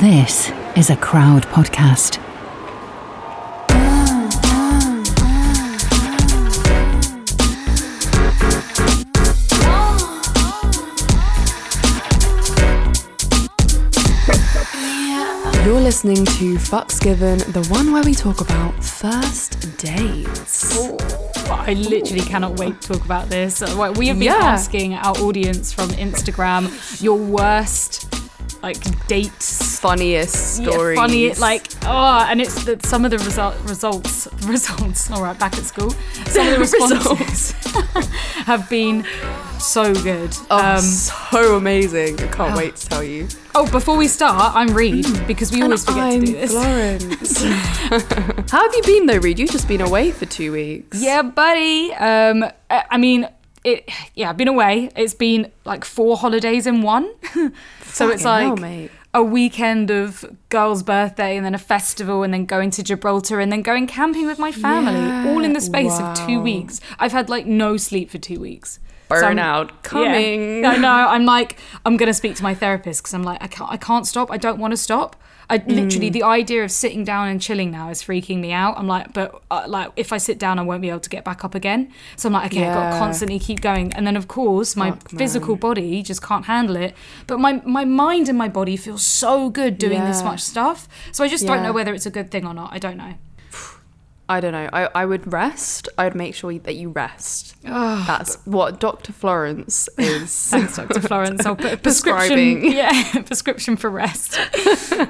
This is a crowd podcast. You're listening to Fucks Given, the one where we talk about first dates. Oh, I literally cannot wait to talk about this. We have been Yeah. asking our audience from Instagram your worst like dates. Funniest Yeah, stories. funny, like oh, and it's that some of the result, results, results. All right, back at school. Some of the responses have been so good. Oh, Um, so amazing. I can't wait to tell you. oh, before we start, I'm Reed because we always forget I'm to do this. Florence. How have you been though, Reed? You've just been away for two weeks. Yeah, buddy. Um, I I mean, it. Yeah, I've been away. It's been like four holidays in one. so it's like hell, a weekend of girl's birthday and then a festival and then going to Gibraltar and then going camping with my family, Yeah, all in the space of two weeks. I've had like no sleep for two weeks. So Burnout coming. Yeah. I know. I'm like, I'm gonna speak to my therapist because I'm like, I can't, I can't stop. I don't want to stop. I literally, Mm. the idea of sitting down and chilling now is freaking me out. I'm like, but uh, like, if I sit down, I won't be able to get back up again. So I'm like, okay, I've got to constantly keep going. And then of course, my Fuck, physical body just can't handle it. But my my mind and my body feel so good doing this much stuff. So I just don't know whether it's a good thing or not. I don't know. I don't know. I, I would rest. I would make sure that you rest. That's what Dr. Florence is. Thanks, Dr. Florence. I'll put a prescription. Prescribing. Yeah, prescription for rest.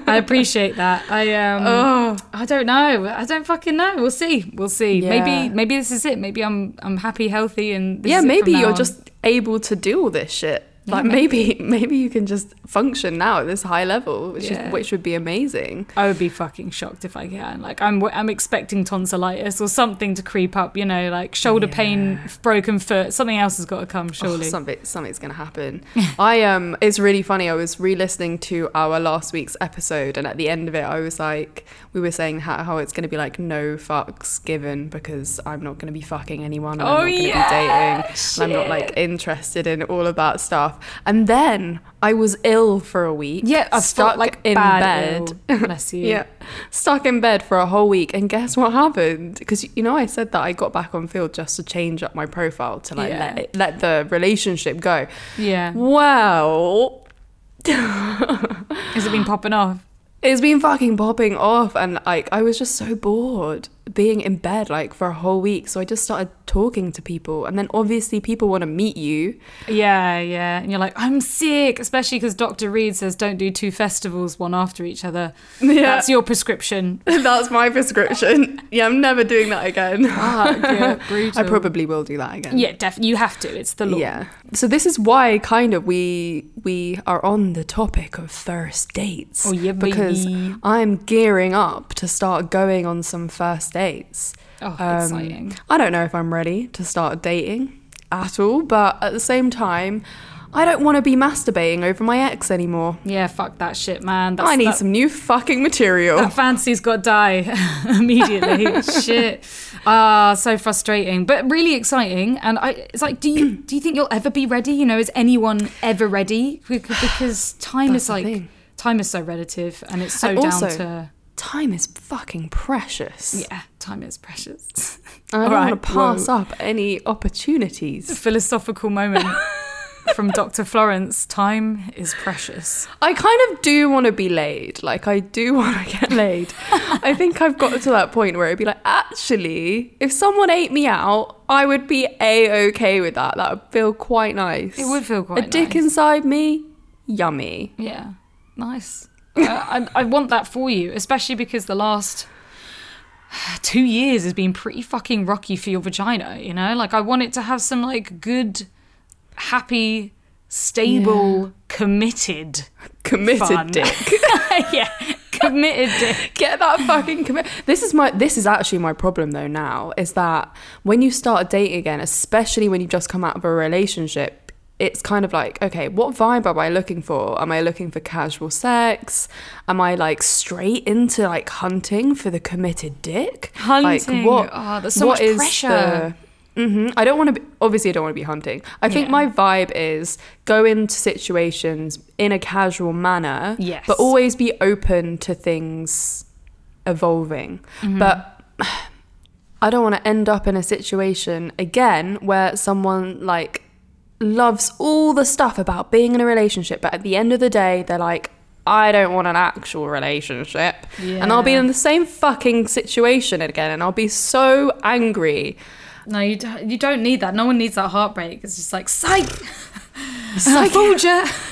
I appreciate that. I um, Oh. I don't know. I don't fucking know. We'll see. We'll see. Yeah. Maybe, maybe this is it. Maybe I'm, I'm happy, healthy, and this yeah, maybe you're on. just able to do all this shit. Like maybe maybe you can just function now at this high level, which Yeah. is which would be amazing. I would be fucking shocked if I can. Like I'm, I'm expecting tonsillitis or something to creep up. You know, like shoulder pain, broken foot. Something else has got to come. Oh, Surely. something something's gonna happen. I um it's really funny. I was re-listening to our last week's episode and at the end of it I was like we were saying how, how it's gonna be like no fucks given because I'm not gonna be fucking anyone and I'm Oh, not gonna yeah, be dating and I'm not like interested in all of that stuff. And then I was ill for a week. yeah, I stuck like in bed. ill. Bless you. Yeah, stuck in bed for a whole week, and guess what happened? Because you know, I said that I got back on Feeld just to change up my profile to like Yeah. let it, let the relationship go. Yeah. Well, Has it been popping off? It's been fucking popping off, and like I was just so bored being in bed like for a whole week. So I just started talking to people, and then obviously people want to meet you. Yeah, yeah. And you're like, I'm sick, especially because Dr. Reed says don't do two festivals one after each other. Yeah. That's your prescription. That's my prescription. yeah, I'm never doing that again. Fuck, yeah, brutal. I probably will do that again. Yeah, definitely. You have to. It's the law. Yeah. So this is why kind of we we are on the topic of first dates. Oh, yeah, because baby. I'm gearing up to start going on some first dates. Oh, Um, exciting. I don't know if I'm ready to start dating at all, but at the same time, I don't want to be masturbating over my ex anymore. Yeah, fuck that shit, man. That's, I need that, some new fucking material. That fantasy's got to die immediately. shit. Ah, so frustrating, but really exciting. And I, it's like, do you do you think you'll ever be ready? You know, is anyone ever ready? Because- Because time That's is like. Time is so relative, and it's so And down also, to Time is fucking precious. yeah, time is precious. I don't Alright, want to pass whoa. up any opportunities. philosophical moment from Dr. Florence. Time is precious. I kind of do want to be laid. Like, I do want to get laid. I think I've got to that point where it'd be like, actually, if someone ate me out, I would be a okay with that. That would feel quite nice. It would feel quite A dick inside me, yummy. Yeah, nice. uh, I, I want that for you, especially because the last two years has been pretty fucking rocky for your vagina. You know, like I want it to have some like good, happy, stable, committed, Committed Fun. dick. yeah, committed dick. Get that fucking commit. This is my. This is actually my problem though. Now is that when you start dating again, especially when you've just come out of a relationship, it's kind of like, okay, what vibe am I looking for? Am I looking for casual sex? Am I like straight into like hunting for the committed dick? Hunting. Like what? Oh, there's so what much is pressure. the- hmm I don't want to be, obviously, I don't want to be hunting. I think Yeah. my vibe is go into situations in a casual manner, Yes. but always be open to things evolving. Mm-hmm. But I don't want to end up in a situation again where someone like loves all the stuff about being in a relationship, but at the end of the day, they're like, I don't want an actual relationship. And I'll be in the same fucking situation again, and I'll be so angry. No, you don't, you don't need that. No one needs that heartbreak. It's just like, psych! Fooled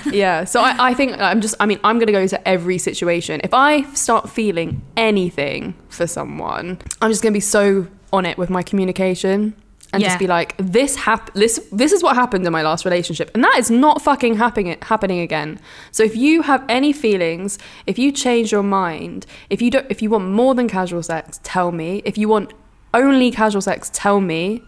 yeah so I, I think i'm just i mean i'm gonna go to every situation if i start feeling anything for someone i'm just gonna be so on it with my communication and Yeah. just be like this hap- this this is what happened in my last relationship. And that is not fucking happening happening again. So if you have any feelings if you change your mind if you don't if you want more than casual sex tell me. If you want only casual sex tell me.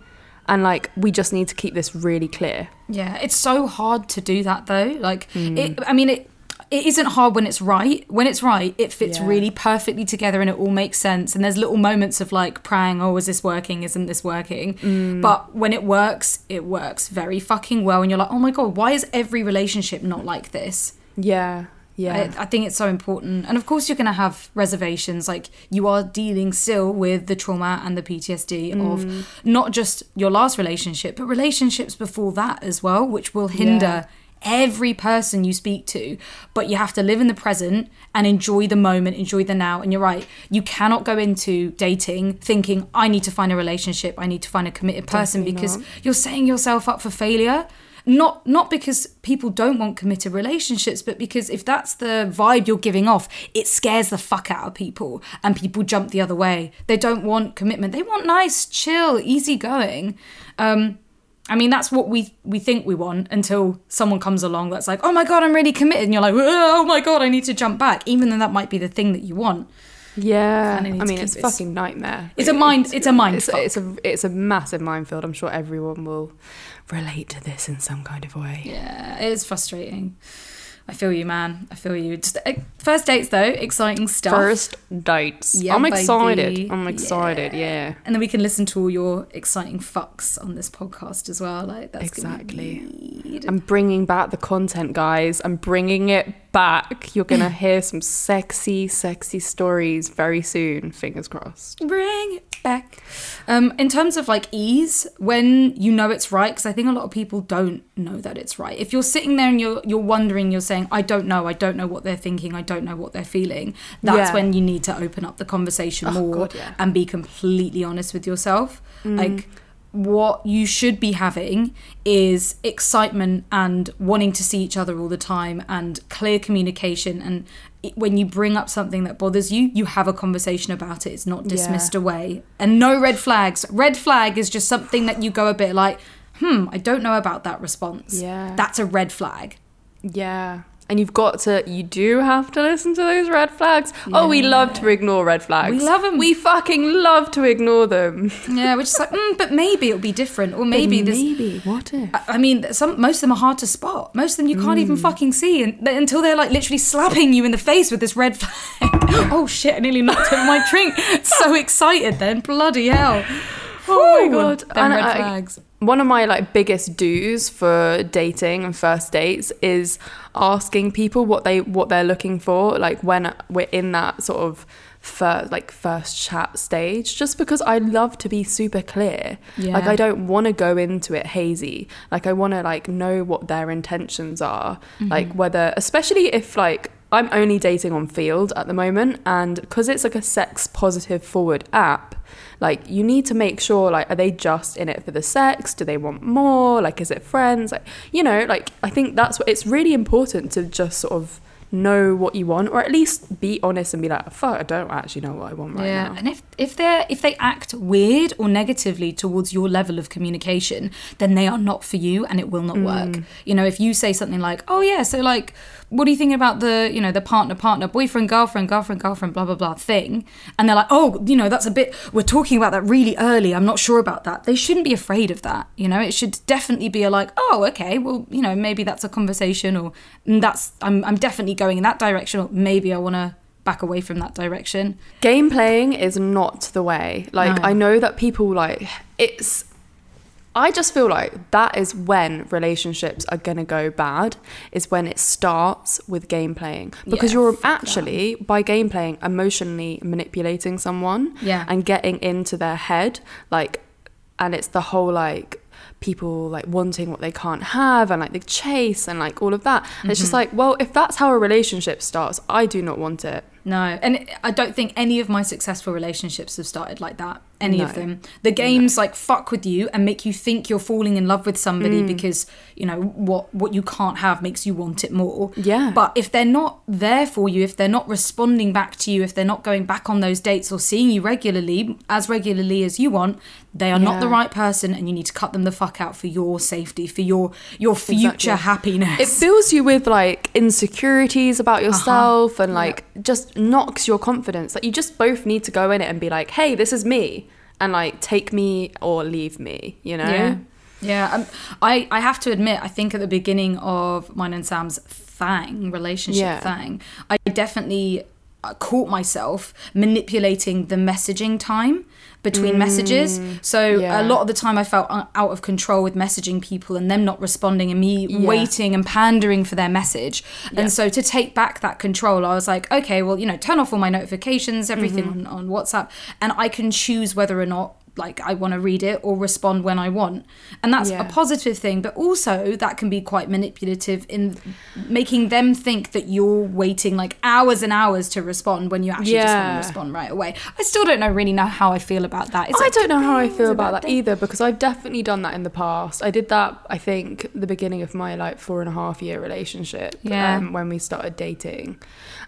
And like we just need to keep this really clear. Yeah, it's so hard to do that though. Like, it, hmm. I mean, it it isn't hard when it's right. When it's right, it fits Yeah. really perfectly together and it all makes sense. And there's little moments of like praying, oh, is this working? Isn't this working? But when it works, it works very fucking well. And you're like, oh my god, why is every relationship not like this? yeah yeah I, I think it's so important. And of course, you're going to have reservations. Like, you are dealing still with the trauma and the PTSD Mm. of not just your last relationship, but relationships before that as well, which will hinder every person you speak to. But you have to live in the present and enjoy the moment, enjoy the now. And you're right, you cannot go into dating thinking, I need to find a relationship, I need to find a committed person Definitely because not. you're setting yourself up for failure not not because people don't want committed relationships but because if that's the vibe you're giving off it scares the fuck out of people and people jump the other way they don't want commitment they want nice chill easy going um I mean that's what we we think we want until someone comes along that's like oh my god I'm really committed and you're like oh my god I need to jump back even though that might be the thing that you want Yeah, I need I to mean it's this- fucking nightmare. It's a mind- it's a mind It's, it's a it's a massive minefield. I'm sure everyone will relate to this in some kind of way. Yeah, it is frustrating. I feel you, man. I feel you. Just uh, first dates though, exciting stuff. First dates. Yeah, I'm excited. baby. I'm excited. Yeah. and then we can listen to all your exciting fucks on this podcast as well. Like that's Exactly. be- I'm bringing back the content, guys. I'm bringing it back. You're gonna hear some sexy, sexy stories very soon. Fingers crossed. Bring back. Um, in terms of like ease, when you know it's right, because I think a lot of people don't know that it's right. If you're sitting there and you're you're wondering, you're saying, "I don't know, I don't know what they're thinking, I don't know what they're feeling." That's Yeah. when you need to open up the conversation Oh, more God, yeah. and be completely honest with yourself. Mm. Like what you should be having is excitement and wanting to see each other all the time and clear communication and when you bring up something that bothers you you have a conversation about it it's not dismissed Yeah. away and no red flags red flag is just something that you go a bit like hmm i don't know about that response Yeah. that's a red flag Yeah. And you've got to, you do have to listen to those red flags. Oh, we love to ignore red flags. We love 'em. We fucking love to ignore them. yeah which is like mm, but maybe it'll be different or maybe this Maybe. What if? I- I mean, some most of them are hard to spot. Most of them you can't even Mm. fucking see and, until they're like literally slapping you in the face with this red flag. oh shit! I nearly knocked over my drink. So excited then, bloody hell! Oh my God. Them And red I- flags. One of my like biggest do's for dating and first dates is asking people what they what they're looking for like when we're in that sort of first like first chat stage just because I love to be super clear. Like I don't want to go into it hazy. Like I want to like know what their intentions are. Mm-hmm. Like whether especially if like I'm only dating on Feeld at the moment, and because it's like a sex positive forward app, like you need to make sure like are they just in it for the sex? Do they want more? Like is it friends? Like you know, like I think that's what it's really important to just sort of know what you want, or at least be honest and be like, fuck, I don't actually know what I want right yeah, now. and if if they if they act weird or negatively towards your level of communication, then they are not for you, and it will not Mm. work. You know, if you say something like, "Oh yeah, so like, what are you thinking about the you know the partner partner boyfriend girlfriend girlfriend girlfriend blah blah blah thing," and they're like, "Oh, you know, that's a bit. We're talking about that really early. I'm not sure about that." They shouldn't be afraid of that. You know, it should definitely be a like, "Oh, okay, well, you know, maybe that's a conversation, or "Mm, that's I'm I'm definitely going in that direction, or maybe I want to." back away from that direction game playing is not the way like No. i know that people like it's I just feel like that is when relationships are gonna go bad. Is when it starts with game playing because Yeah, you're fuck that. actually by game playing emotionally manipulating someone. Yeah. and getting into their head, like, and it's the whole like people like wanting what they can't have and like the chase and like all of that. And It's Mm-hmm. just like, well, if that's how a relationship starts, I do not want it. No, and I don't think any of my successful relationships have started like that. Any of them. The games like fuck with you and make you think you're falling in love with somebody Mm. because you know what what you can't have makes you want it more. Yeah. But if they're not there for you, if they're not responding back to you, if they're not going back on those dates or seeing you regularly, as regularly as you want, they are not the right person, and you need to cut them the fuck out for your safety, for your your future Exactly. happiness. It fills you with like insecurities Uh-huh. about yourself and like just knocks your confidence. Like you just both need to go in it and be like, hey, this is me. And like take me or leave me, you know? Yeah, yeah. Um, I I have to admit, I think at the beginning of mine and Sam's thing, relationship Yeah. thang, I definitely uh, caught myself manipulating the messaging time between messages. So Mm. yeah. a lot of the time, I felt out of control with messaging people and them not responding, and me Yeah. waiting and pandering for their message. Yeah. And so to take back that control, I was like, okay, well, you know, turn off all my notifications, everything Mm-hmm. on, on WhatsApp, and I can choose whether or not like I want to read it or respond when I want. And that's Yeah. a positive thing, but also that can be quite manipulative in making them think that you're waiting like hours and hours to respond when you actually just want to respond right away. I still don't know really know how I feel about that. It's I like, don't know how I feel about that thing. either because I've definitely done that in the past. I did that, I think, the beginning of my like four and a half year relationship Yeah. um, when we started dating.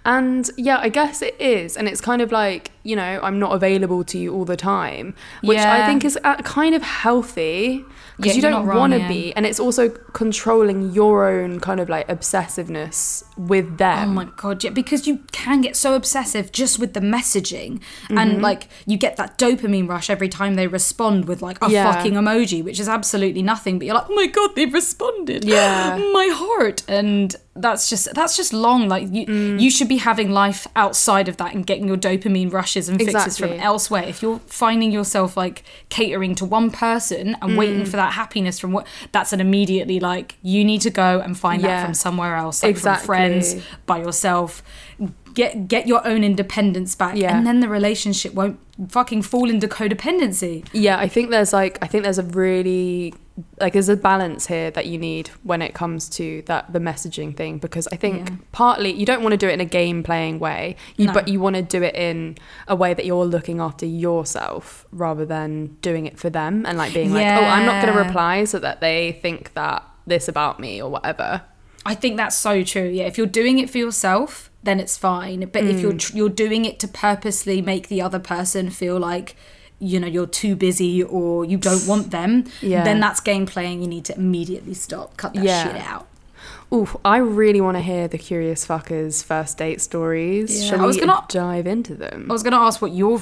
And yeah, I guess it is. And it's kind of like, you know, I'm not available to you all the time, which I think is uh, kind of healthy because Yeah, you don't want to yeah. be. And it's also controlling your own kind of like obsessiveness with them. Oh my god, yeah, because you can get so obsessive just with the messaging, Mm-hmm. and like you get that dopamine rush every time they respond with like a Yeah. fucking emoji, which is absolutely nothing. But you're like, oh my god, they've responded. Yeah. my heart, and that's just that's just long. Like you, Mm. you should be having life outside of that and getting your dopamine rushes and fixes from elsewhere. If you're finding yourself like catering to one person and Mm. waiting for that happiness from what, that's an immediately like you need to go and find that from somewhere else, like Exactly. from friends, by yourself. Get get your own independence back, Yeah. and then the relationship won't fucking fall into codependency. Yeah, I think there's like I think there's a really like there's a balance here that you need when it comes to that the messaging thing because I think Yeah. partly you don't want to do it in a game playing way, you, No. but you want to do it in a way that you're looking after yourself rather than doing it for them and like being like, oh, I'm not going to reply so that they think that this about me or whatever. I think that's so true. Yeah, if you're doing it for yourself, then it's fine. But if Mm. you're tr- you're doing it to purposely make the other person feel like you know you're too busy or you don't want them, Yeah. then that's game playing. You need to immediately stop. Cut that Yeah. shit out. Oof, I really want to hear the curious fuckers first date stories. Yeah, Shall I was we gonna- dive into them? I was going to ask what your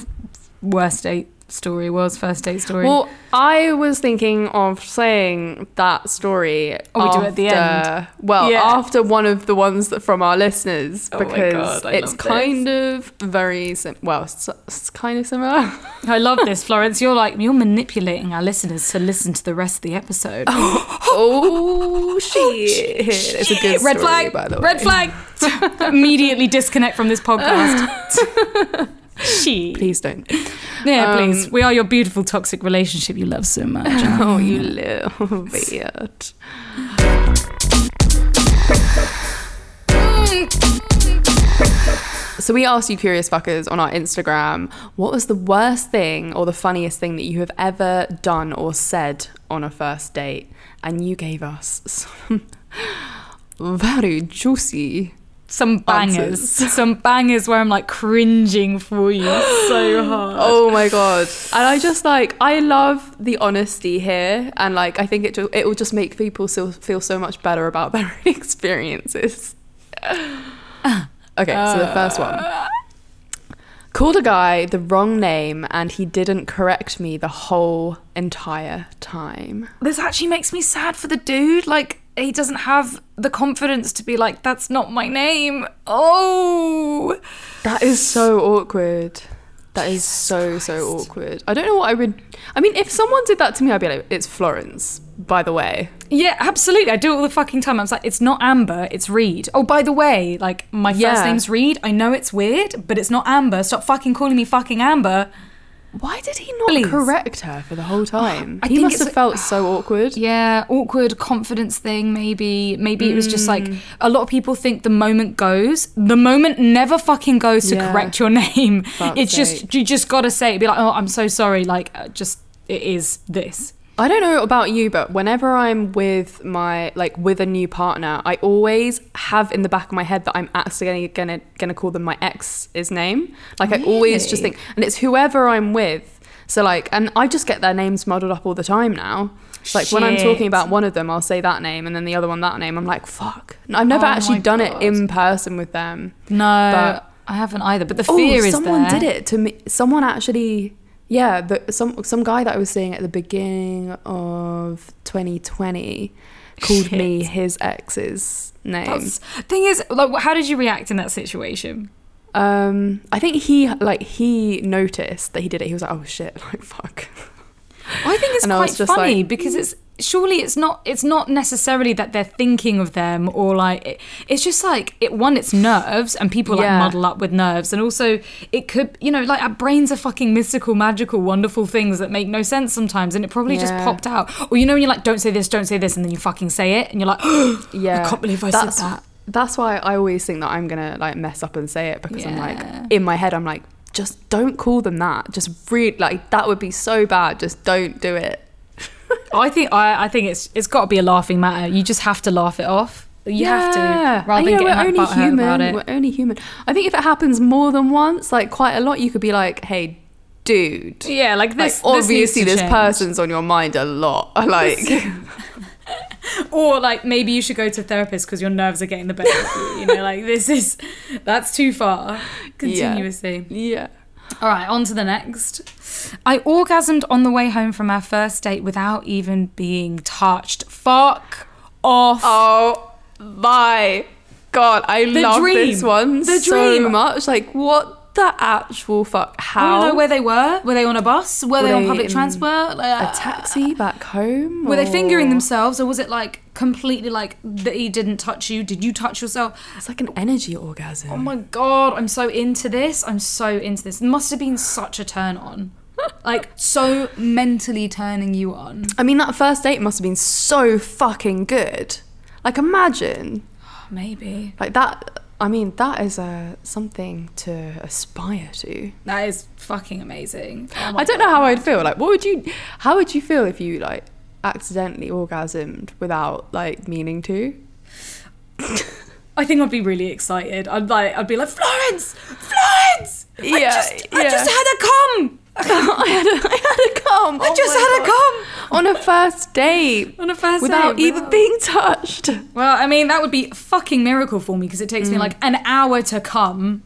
worst date story was. First date story. Well, I was thinking of saying that story. Oh, we do at the after- end? Well, Yeah. after one of the ones that from our listeners Oh because God, it's kind of very sim- well, it's, it's kind of similar. I love this, Florence. You're like you're manipulating our listeners to listen to the rest of the episode. oh shit! It's a good red story, flag. by the way. Red flag. Immediately disconnect from this podcast. she. Please don't. Yeah, Um, please. We are your beautiful toxic relationship you love so much. Oh, you little bitch. So we asked you curious fuckers on our Instagram, what was the worst thing or the funniest thing that you have ever done or said on a first date? And you gave us some very juicy. Some bangers. Answers. Some bangers where I'm like cringing for you so hard. Oh my god! And I just like I love the honesty here, and like I think it ju- it will just make people feel feel so much better about their experiences. Okay, so the first one. Uh. Called a guy the wrong name and he didn't correct me the whole entire time. This actually makes me sad for the dude. Like, he doesn't have the confidence to be like, that's not my name. Oh. That is so awkward. That is so so awkward. I don't know what I would. I mean, if someone did that to me, I'd be like, "It's Florence." By the way, Yeah, absolutely. I do it all the fucking time. I was like, it's not Amber, it's Reed. Oh, by the way, like my first Yeah. name's Reed. I know it's weird, but it's not Amber. Stop fucking calling me fucking Amber. Why did he not Please. correct her for the whole time? I he must have felt so awkward. Yeah, awkward confidence thing, maybe. Maybe it was just like Mm. a lot of people think the moment goes. The moment never fucking goes to Yeah. correct your name. Fuck's it's just, you just gotta say it. Be like, oh, I'm so sorry. Like, uh, just, it is this. I don't know about you, but whenever I'm with my like with a new partner, I always have in the back of my head that I'm accidentally gonna gonna call them my ex's name. Like I always just think, and it's whoever I'm with. So like, and I just get their names muddled up all the time now. Like when I'm talking about one of them, I'll say that name, and then the other one that name. I'm like, fuck. I've never Oh actually done God. it in person with them. No, But- I haven't either. But the Oh, fear is someone there. did it to me. Someone actually, yeah, the, some some guy that I was seeing at the beginning of 2020 called me his ex's name. That's, thing is, like, how did you react in that situation? Um, I think he like he noticed that he did it. He was like, "Oh shit!" Like fuck. I think it's And quite funny like- because it's surely it's not it's not necessarily that they're thinking of them or like it, it's just like it one it's nerves and people like muddle up with nerves. And also it could you know like our brains are fucking mystical magical wonderful things that make no sense sometimes and it probably just popped out. Or you know when you're like don't say this don't say this and then you fucking say it and you're like Yeah, I can't believe I that's, said that. That's why I always think that I'm gonna like mess up and say it because I'm like in my head I'm like, just don't call them that. Just read like that would be so bad. Just don't do it. I think I, I think it's it's got to be a laughing matter you just have to laugh it off you have to rather than know, getting we're only human. We're only human. I think if it happens more than once, like quite a lot, you could be like, "Hey, dude." yeah like Like, this this obviously, this, change. person's on your mind a lot. Like, Or like maybe you should go to a therapist because your nerves are getting the better of you. You know, like this is that's too far. Continuously. yeah. All right, on to the next. I orgasmed on the way home from our first date without even being touched. Fuck off. Oh my god, I The love dream. this one The so dream. much. Like, what the actual fuck? How? I don't know where they were. Were they on a bus? Were, they, on public transport? Like, a taxi back home? Were they fingering themselves, or was it like completely like they didn't touch you? Did you touch yourself? It's like an energy orgasm. Oh my god, I'm so into this. I'm so into this. Must have been such a turn on. Like so mentally turning you on. I mean, that first date must have been so fucking good. Like, imagine. Maybe. Like, that. I mean, that is a something to aspire to. That is fucking amazing. Oh I don't know how I'd feel. Like, what would you. How would you feel if you, like, accidentally orgasmed without, like, meaning to? I think I'd be really excited. I'd like I'd be like, Florence! Florence! I Yeah, just I yeah. just had a cum! I had a, I had a cum. I Oh just had a God. cum! on a first date On a first without date, even wow. being touched. Well, I mean, that would be a fucking miracle for me because it takes me mm. like an hour to come.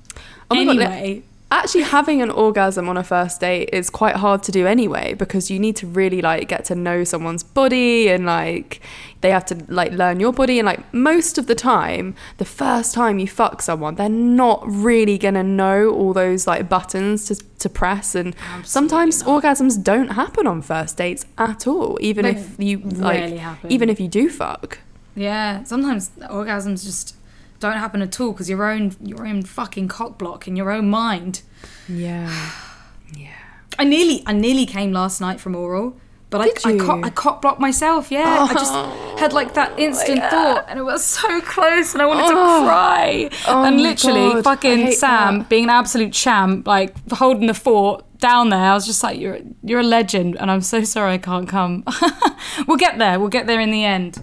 Oh my God, anyway. Actually, having an orgasm on a first date is quite hard to do anyway because you need to really like get to know someone's body and like they have to like learn your body and like most of the time, the first time you fuck someone, they're not really gonna know all those like buttons to to press and sometimes orgasms don't happen on first dates at all, even They if you like happen. even if you do fuck. Yeah, sometimes orgasms just don't happen at all because your own your own fucking cock block in your own mind. Yeah. Yeah. I nearly I nearly came last night from oral, but I Did I, you? cock, I cock blocked myself. Yeah, I just oh, had like that instant thought, and it was so close, and I wanted Oh. to cry. Oh and literally, God, fucking Sam, that. being an absolute champ, like holding the fort down there. I was just like, you're you're a legend, and I'm so sorry I can't come. we'll get there. We'll get there in the end.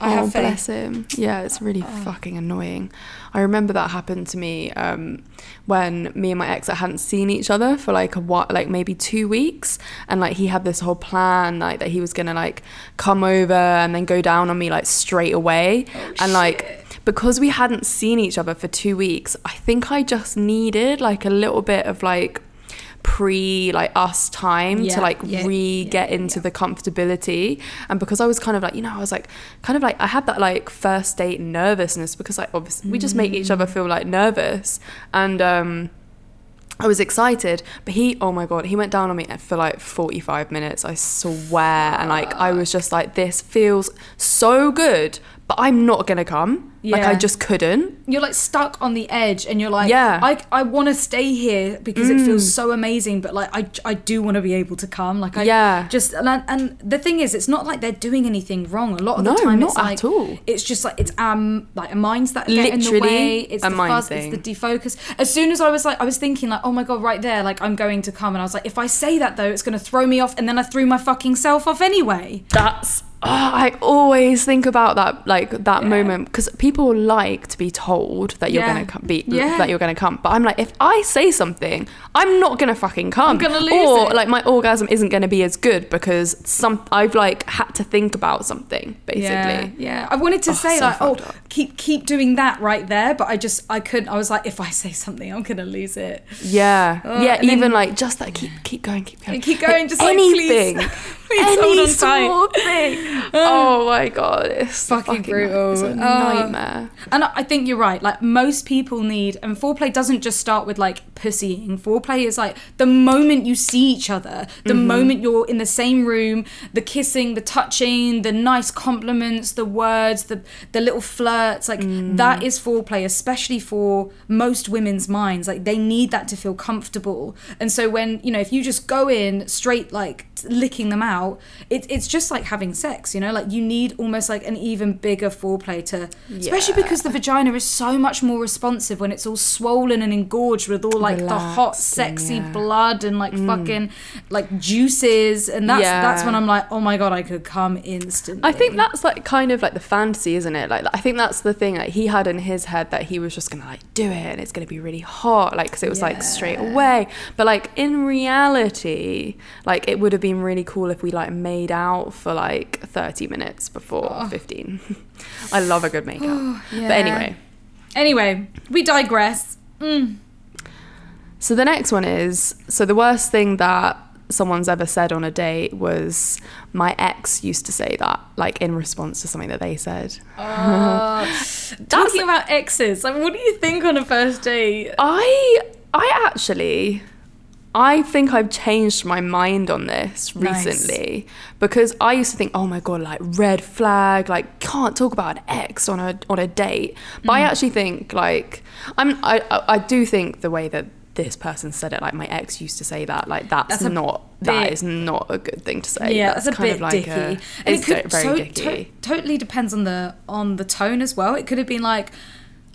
I oh, have faith. bless him. Yeah, it's really fucking annoying. I remember that happened to me um, when me and my ex hadn't seen each other for like a while, like maybe two weeks, and like he had this whole plan, like that he was gonna like come over and then go down on me like straight away, and like because we hadn't seen each other for two weeks, I think I just needed like a little bit of like pre like us time Yeah, to like yeah, re yeah, get into the comfortability and because I was kind of like you know I was like kind of like I had that like first date nervousness because like obviously we just make each Mm. other feel like nervous and um I was excited, but he, oh my god, he went down on me for like 45 minutes. I swear. And like, I was just like, this feels so good, but I'm not gonna come. Like, I just couldn't. You're like stuck on the edge, and you're like, Yeah. Mm. I, I want to stay here because it feels so amazing, but like, I, I do want to be able to come. Like, I Yeah. just, and, I- and the thing is, it's not like they're doing anything wrong. A lot of No, the time, not it's at like, all. it's just like, it's um like a minds that get in the way. It's a the mind fuzz, thing. it's the defocus. As soon as I was like, I was thinking like, oh my god, right there, like I'm going to come, and I was like, if I say that though, it's gonna throw me off, and then I threw my fucking self off anyway. That's. Oh, I always think about that, like that Yeah. moment, because people like to be told that you're Yeah. gonna come, be Yeah. that you're gonna come. But I'm like, if I say something, I'm not gonna fucking come. gonna lose or it. like my orgasm isn't gonna be as good because some I've like had to think about something basically. Yeah. I wanted to Oh, say so like, oh, up. keep keep doing that right there, but I just I couldn't. I was like, if I say something, I'm gonna lose it. Yeah, Oh, yeah. and then- Even like just that, keep keep going, keep going, Keep going, just anything, hold any small thing. oh my god, it's Fucking fucking, brutal. It's a Oh. nightmare. And I I think you're right. Like most people need, and foreplay doesn't just start with like pussying. Foreplay is like the moment you see each other, the Mm-hmm. moment you're in the same room, the kissing, the touching, the nice compliments, the words, the the little flirts. Like Mm. that is foreplay, especially for most women's minds. Like they need that to feel comfortable. And so when you know, if you just go in straight like licking them out, it, it's just like having sex. You know, like you need almost like an even bigger foreplay to, especially because the vagina is so much more responsive when it's all swollen and engorged with all like the hot, sexy yeah. Mm. blood and like fucking like juices, and that's that's when I'm like, oh my god, I could come instantly. I think that's like kind of like the fantasy, isn't it? Like I think that's the thing that he had in his head that he was just gonna like do it and it's gonna be really hot, like because it was like straight away. But like in reality, like it would have been really cool if we like made out for like thirty minutes before fifteen. I love a good make out. Yeah. But anyway, Anyway, we digress. so the next one is so the worst thing that someone's ever said on a date was my ex used to say that like in response to something that they said Uh, talking about exes, like, what do you think on a first date? I I actually I think I've changed my mind on this Nice. recently because I used to think, oh my god, like red flag, like can't talk about an ex on a on a date. But Mm. I actually think like I'm I I I do think the way that this person said it, like my ex used to say that, like that's, That's not that bit- is not a good thing to say. yeah, that's, a kind bit of like dicky, a- and it could very so, dicky. to- totally depends on the on the tone as well. It could have been like,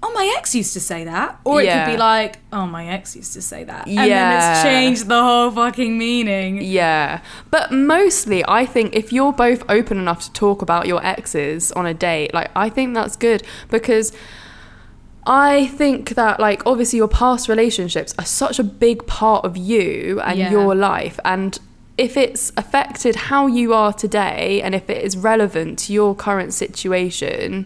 "Oh, my ex used to say that," or it Yeah. could be like, "Oh, my ex used to say that," and then it's changed the whole fucking meaning. Yeah. But mostly, I think if you're both open enough to talk about your exes on a date, like, I think that's good because I think that, like, obviously, your past relationships are such a big part of you and Yeah. your life. And if it's affected how you are today and if it is relevant to your current situation,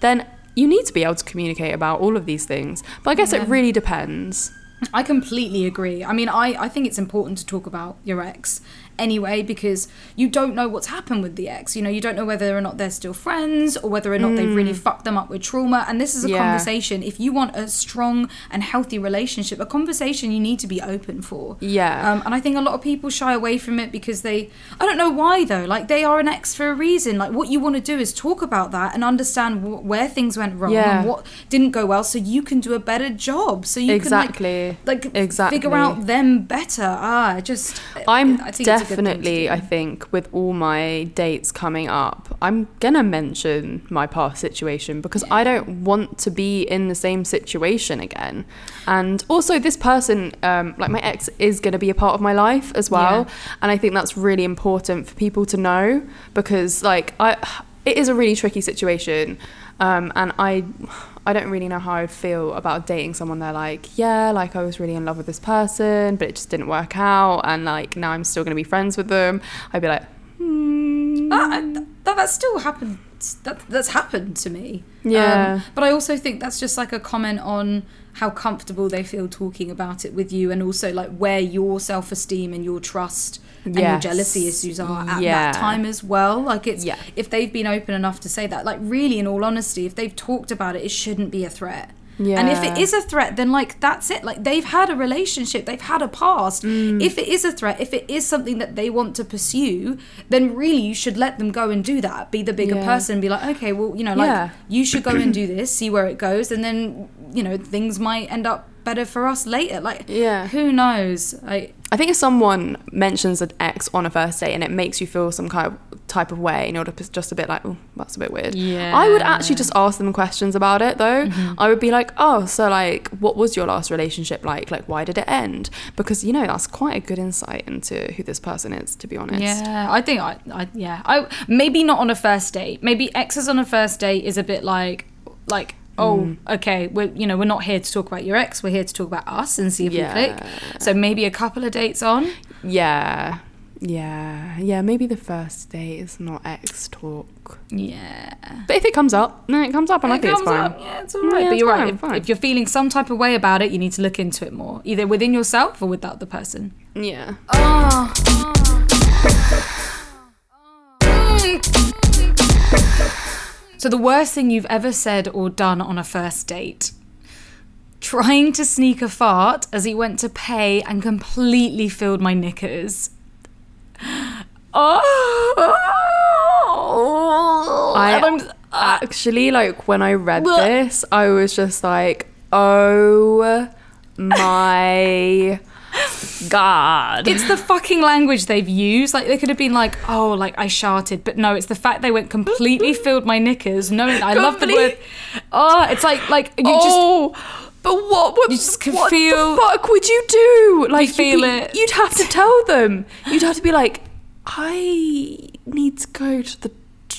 then you need to be able to communicate about all of these things. But I guess Yeah. it really depends. I completely agree. I mean, I, I think it's important to talk about your ex anyway because you don't know what's happened with the ex. You know, you don't know whether or not they're still friends or whether or not they've really fucked them up with trauma. And this is a Mm. Yeah. conversation. If you want a strong and healthy relationship, a conversation you need to be open for. Yeah. Um, and I think a lot of people shy away from it because they, I don't know why though, like they are an ex for a reason. Like what you want to do is talk about that and understand wh- where things went wrong Yeah. and what didn't go well so you can do a better job. So you Exactly. can like, like Exactly. figure out them better. Ah, just, I'm I think it's a good thing to definitely. I think, with all my dates coming up, I'm gonna mention my past situation because I don't want to be in the same situation again. And also, this person, um, like my ex, is gonna be a part of my life as well. Yeah. And I think that's really important for people to know because, like, I, it is a really tricky situation. Um, and I, I don't really know how I'd feel about dating someone. They're like, yeah, like I was really in love with this person, but it just didn't work out, and like now I'm still gonna be friends with them. I'd be like, hmm. Ah, I- th- that, that still happened. That that's happened to me. Yeah. Um, but I also think that's just like a comment on how comfortable they feel talking about it with you, and also like where your self esteem and your trust and your jealousy issues are at Yeah. that time as well. Like it's Yeah. if they've been open enough to say that. Like really, in all honesty, if they've talked about it, it shouldn't be a threat. Yeah. And if it is a threat, then like that's it. Like they've had a relationship, they've had a past. Mm. If it is a threat, if it is something that they want to pursue, then really you should let them go and do that. Be the bigger Yeah. person. Be like, okay, well, you know, like Yeah. you should go and do this, see where it goes, and then you know things might end up better for us later. Like, Yeah. who knows? I I think if someone mentions an ex on a first date and it makes you feel some kind of type of way, and you're just just a bit like, oh, that's a bit weird. Yeah. I would actually just ask them questions about it though. Mm-hmm. I would be like, oh, so like, what was your last relationship like? Like, why did it end? Because you know that's quite a good insight into who this person is, to be honest. Yeah, I think I, I yeah, I maybe not on a first date. Maybe exes on a first date is a bit like like oh Mm. okay we're you know we're not here to talk about your ex we're here to talk about us and see if Yeah. we click so maybe a couple of dates on Yeah. Yeah. Yeah. Maybe the first date is not ex talk. yeah But if it comes up, then it comes up, and I It think it's fine. up, yeah it's all right Yeah, but you're fine, right if, fine. if you're feeling some type of way about it you need to look into it more either within yourself or with the other person Yeah. So, the worst thing you've ever said or done on a first date? Trying to sneak a fart as he went to pay and completely filled my knickers. Oh! I, I'm actually like when I read this, I was just like, oh my god. it's the fucking language they've used. Like, they could have been like, oh, like I sharted. But no, it's the fact they went completely filled my knickers. Knowing I love the word. Oh, it's like, like, you just. oh, but what would You just can what feel- the fuck would you do? Like you'd feel be- it. You'd have to tell them. You'd have to be like, I need to go to the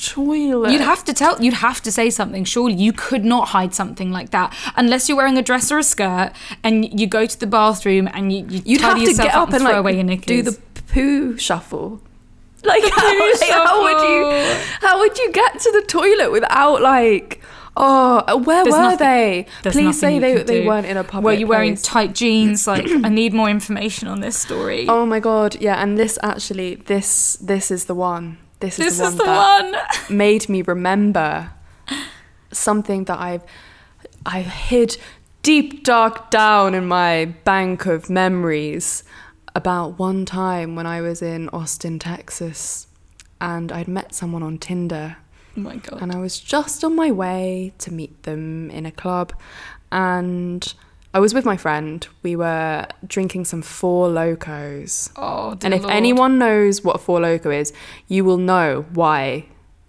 toilet. You'd have to tell. You'd have to say something. Surely you could not hide something like that unless you're wearing a dress or a skirt and you go to the bathroom and you, you You'd tidy have to get up up and, and throw like away your knickers. do the poo shuffle. Like, how, like, how would you? How would you get to the toilet without like? Oh, uh, where There's were nothing- they? Please say they, they do. weren't in a public Were you wearing tight jeans? Like, I need more information on this story. Oh my god, yeah, and this actually, this this is the one. This is this the one is the that one. made me remember something that I've I hid deep dark down in my bank of memories about one time when I was in Austin, Texas, and I'd met someone on Tinder Oh my god. and I was just on my way to meet them in a club and I was with my friend. We were drinking some Four Locos. Oh, And if Lord. anyone knows what a Four Loco is, you will know why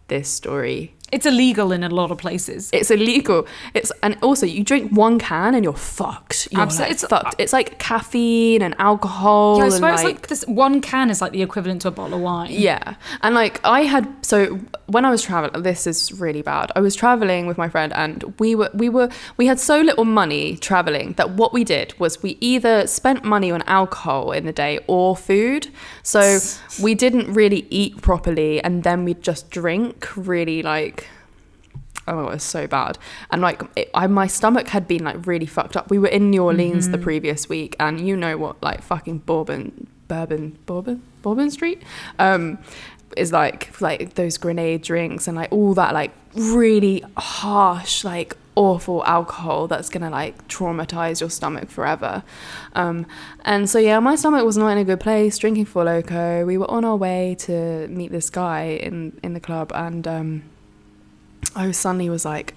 this story. It's illegal in a lot of places. It's illegal. It's and also you drink one can and you're fucked. You're Absol- like it's- fucked. It's like caffeine and alcohol. Yeah, I it's like, like this one can is like the equivalent to a bottle of wine. Yeah. And like I had so when I was traveling this is really bad. I was traveling with my friend and we were we were we had so little money traveling that what we did was we either spent money on alcohol in the day or food. So we didn't really eat properly and then we'd just drink really like Oh, it was so bad, and like it, I, my stomach had been like really fucked up. We were in New Orleans the previous week, and you know what, like fucking Bourbon, Bourbon, Bourbon, Bourbon Street, um, is like like those grenade drinks and like all that like really harsh like awful alcohol that's gonna like traumatize your stomach forever. Um, and so yeah, my stomach was not in a good place. Drinking Four Loco, we were on our way to meet this guy in in the club, and um, I suddenly was like,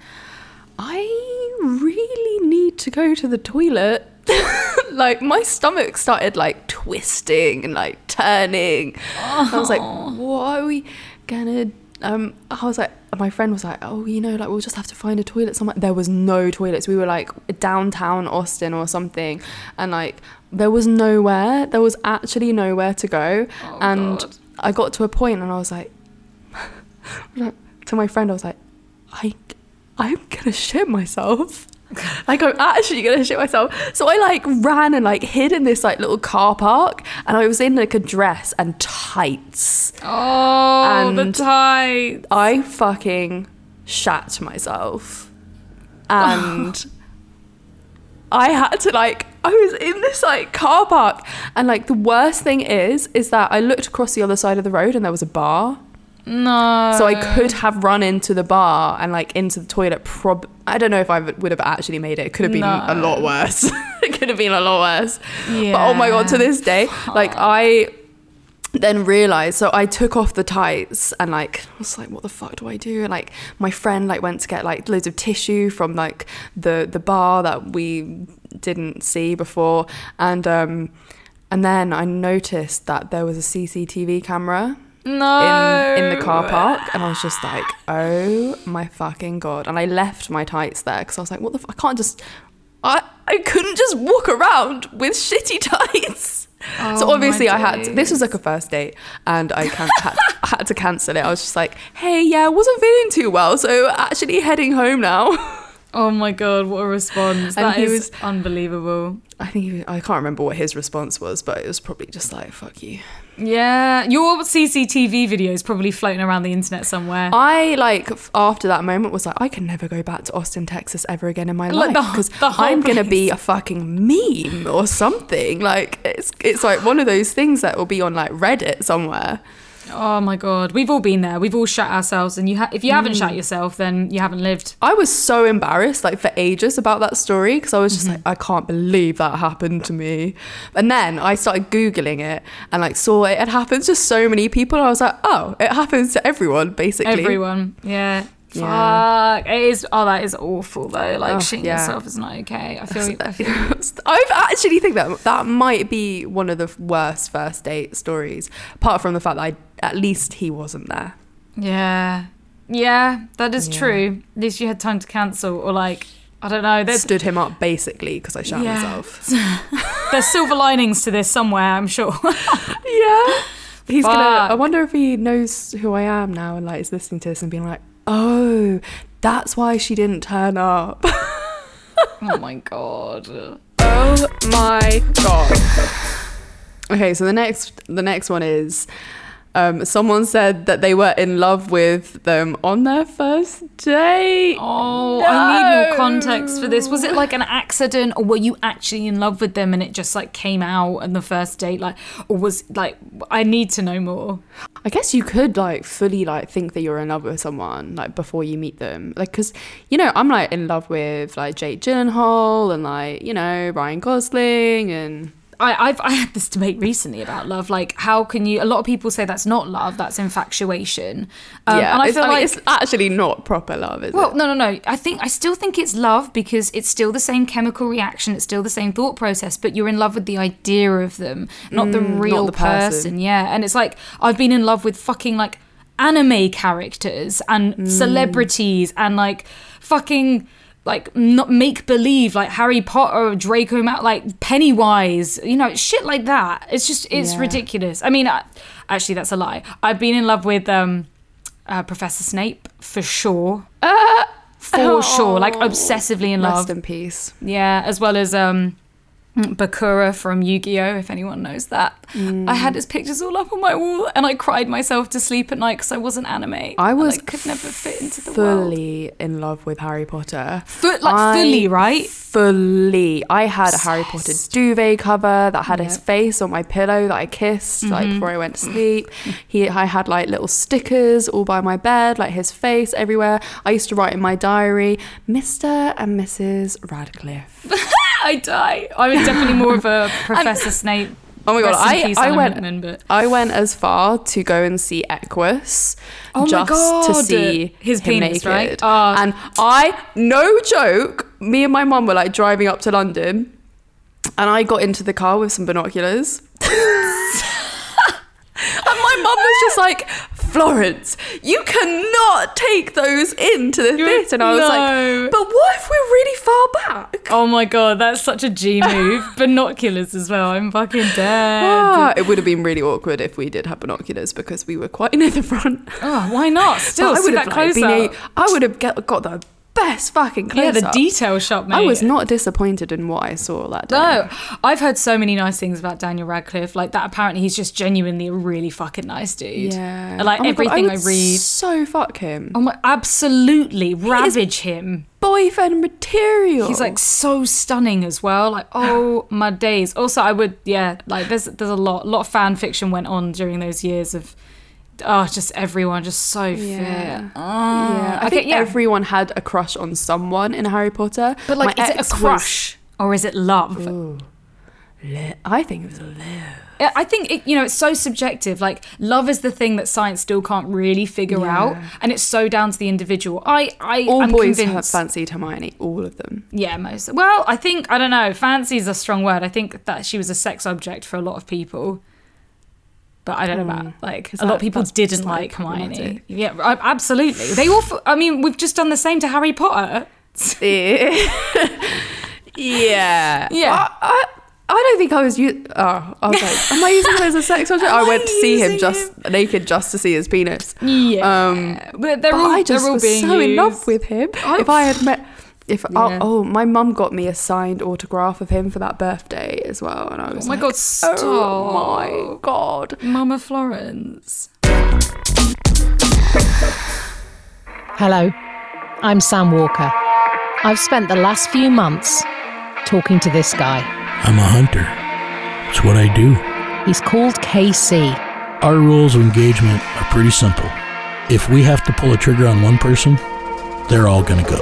I really need to go to the toilet. like my stomach started like twisting and like turning. I was like, what are we gonna um I was like my friend was like, Oh, you know, like we'll just have to find a toilet somewhere. There was no toilets. We were like downtown Austin or something and like there was nowhere. There was actually nowhere to go. Oh, and God. I got to a point and I was like to my friend, I was like, I, I'm gonna shit myself. like I'm actually gonna shit myself. So I like ran and like hid in this like little car park, and I was in like a dress and tights. Oh, the And- tie. I fucking shat myself, and I had to like. I was in this like car park, and like the worst thing is, is that I looked across the other side of the road and there was a bar. No. So I could have run into the bar and like into the toilet. Prob I don't know if I would have actually made it. It could have been No. a lot worse. it could have been a lot worse. Yeah. But oh my god, to this day, like I then realized so I took off the tights and like I was like, what the fuck do I do? And like my friend like went to get like loads of tissue from like the the bar that we didn't see before and um and then I noticed that there was a CCTV camera no. in in the car park and I was just like oh my fucking god and I left my tights there because I was like what the f- I can't just I I couldn't just walk around with shitty tights oh, so obviously I had to, this was like a first date and I can, had, had to cancel it I was just like hey yeah I wasn't feeling too well so actually heading home now Oh my god, what a response. That is was- unbelievable. I think he, I can't remember what his response was but it was probably just like fuck you Yeah, your CCTV video is probably floating around the internet somewhere. I like f- after that moment was like I can never go back to Austin, Texas ever again in my Like, life because I'm gonna be a fucking meme or something. Like it's it's like one of those things that will be on like Reddit somewhere. Oh my god, we've all been there. We've all shut ourselves, and you ha- if you haven't Mm. shut yourself, then you haven't lived. I was so embarrassed like for ages about that story because I was just like I can't believe that happened to me. And then I started googling it and like saw it had happened to so many people. And I was like, oh, it happens to everyone basically. Everyone, yeah. Yeah. Fuck. It is. Oh, that is awful though. Like Oh, shitting yeah. yourself is not okay. I feel. I feel I actually think that that might be one of the worst first date stories, apart from the fact that I, at least he wasn't there. yeah. Yeah, that is Yeah. true. At least you had time to cancel, or like, I don't know. There's Stood him up basically because I shot Yeah. myself. there's silver linings to this somewhere. I'm sure. yeah, he's gonna. I wonder if he knows who I am now and like is listening to this and being like, oh, that's why she didn't turn up. oh my god. Oh my god. Okay, so the next the next one is um, someone said that they were in love with them on their first date. Oh, I need more context for this. Was it like an accident, or were you actually in love with them and it just like came out on the first date? Like, or was like, I need to know more. I guess you could like fully like think that you're in love with someone like before you meet them, like because you know I'm like in love with like Jake Gyllenhaal and like you know Ryan Gosling and I, I've I had this debate recently about love. Like, how can you? A lot of people say that's not love, that's infatuation. Um, yeah, and I feel I mean, like it's actually not proper love, is it? Well, it? no, no, no. I think I still think it's love because it's still the same chemical reaction. It's still the same thought process, but you're in love with the idea of them, not the real Mm, the person. person. Yeah, and it's like I've been in love with fucking like anime characters and Mm. celebrities and like fucking like not make believe like Harry Potter, Draco, Ma- like Pennywise, you know, shit like that. It's just it's Yeah. ridiculous. I mean, I, actually, that's a lie. I've been in love with um, uh, Professor Snape for sure for sure like obsessively in Rest love in peace. yeah as well as um bakura from yu-gi-oh if anyone knows that Mm. i had his pictures all up on my wall and i cried myself to sleep at night because i wasn't anime I was could never fit into the world fully in love with Harry Potter. Fu- like I fully right Fully. I had a Harry Potter duvet cover that had his face on my pillow that I kissed like Mm-hmm. before I went to sleep. He I had like little stickers all by my bed, like his face everywhere. I used to write in my diary, Mr. and Mrs. Radcliffe. i die i was definitely more of a professor snape Oh my god, I, I went Rickman, but I went as far to go and see Equus Oh just to see His him penis, naked. right? Oh. And I, no joke, me and my mum were like driving up to London, and I got into the car with some binoculars. and my mum was just like, Florence, you cannot take those into the theatre. And I was no. like, but what if we're really far back? oh my god that's such a g move binoculars as well i'm fucking dead Ah, it would have been really awkward if we did have binoculars because we were quite near the front. oh why not still I would that have like, been a, I would have got the best fucking close yeah the detail shot mate I was not disappointed in what I saw that day. No, I've heard so many nice things about Daniel Radcliffe. Like that, apparently he's just genuinely a really fucking nice dude. Yeah. Like Oh my God, everything I, would read. So fuck him. Oh my, absolutely ravage him. Boyfriend material. He's like so stunning as well. Like oh my days. Also, I would yeah. Like there's there's a lot lot of fan fiction went on during those years of oh, just everyone, just so Yeah. fit. Oh, yeah, I okay, think yeah. everyone had a crush on someone in Harry Potter. But like, My is it a ex was- crush or is it love? I think it was love. I think it, you know it's so subjective. Like love is the thing that science still can't really figure Yeah. out, and it's so down to the individual. I, I, All I'm boys have convinced. fancied Hermione, all of them. Yeah, most. Well, I think I don't know. Fancy is a strong word. I think that she was a sex object for a lot of people. But I don't know about like Is a lot of people didn't like Hermione. Yeah, absolutely. They all. f- I mean, we've just done the same to Harry Potter. yeah. Yeah. I, I, I don't think I was. U- oh, I was like, am I using him as a sex object? I went to see him just naked just to see his penis. Yeah, Um, but they're But all. I just they're all was being so in love with him. I- if I had met, if oh, Yeah. oh, oh, my mum got me a signed autograph of him for that birthday as well, and I oh was Oh my like, god! Stop. oh my god. Mama Florence. Hello, I'm Sam Walker. I've spent the last few months talking to this guy. I'm a hunter. It's what I do. He's called KC. Our rules of engagement are pretty simple. If we have to pull a trigger on one person, they're all gonna go.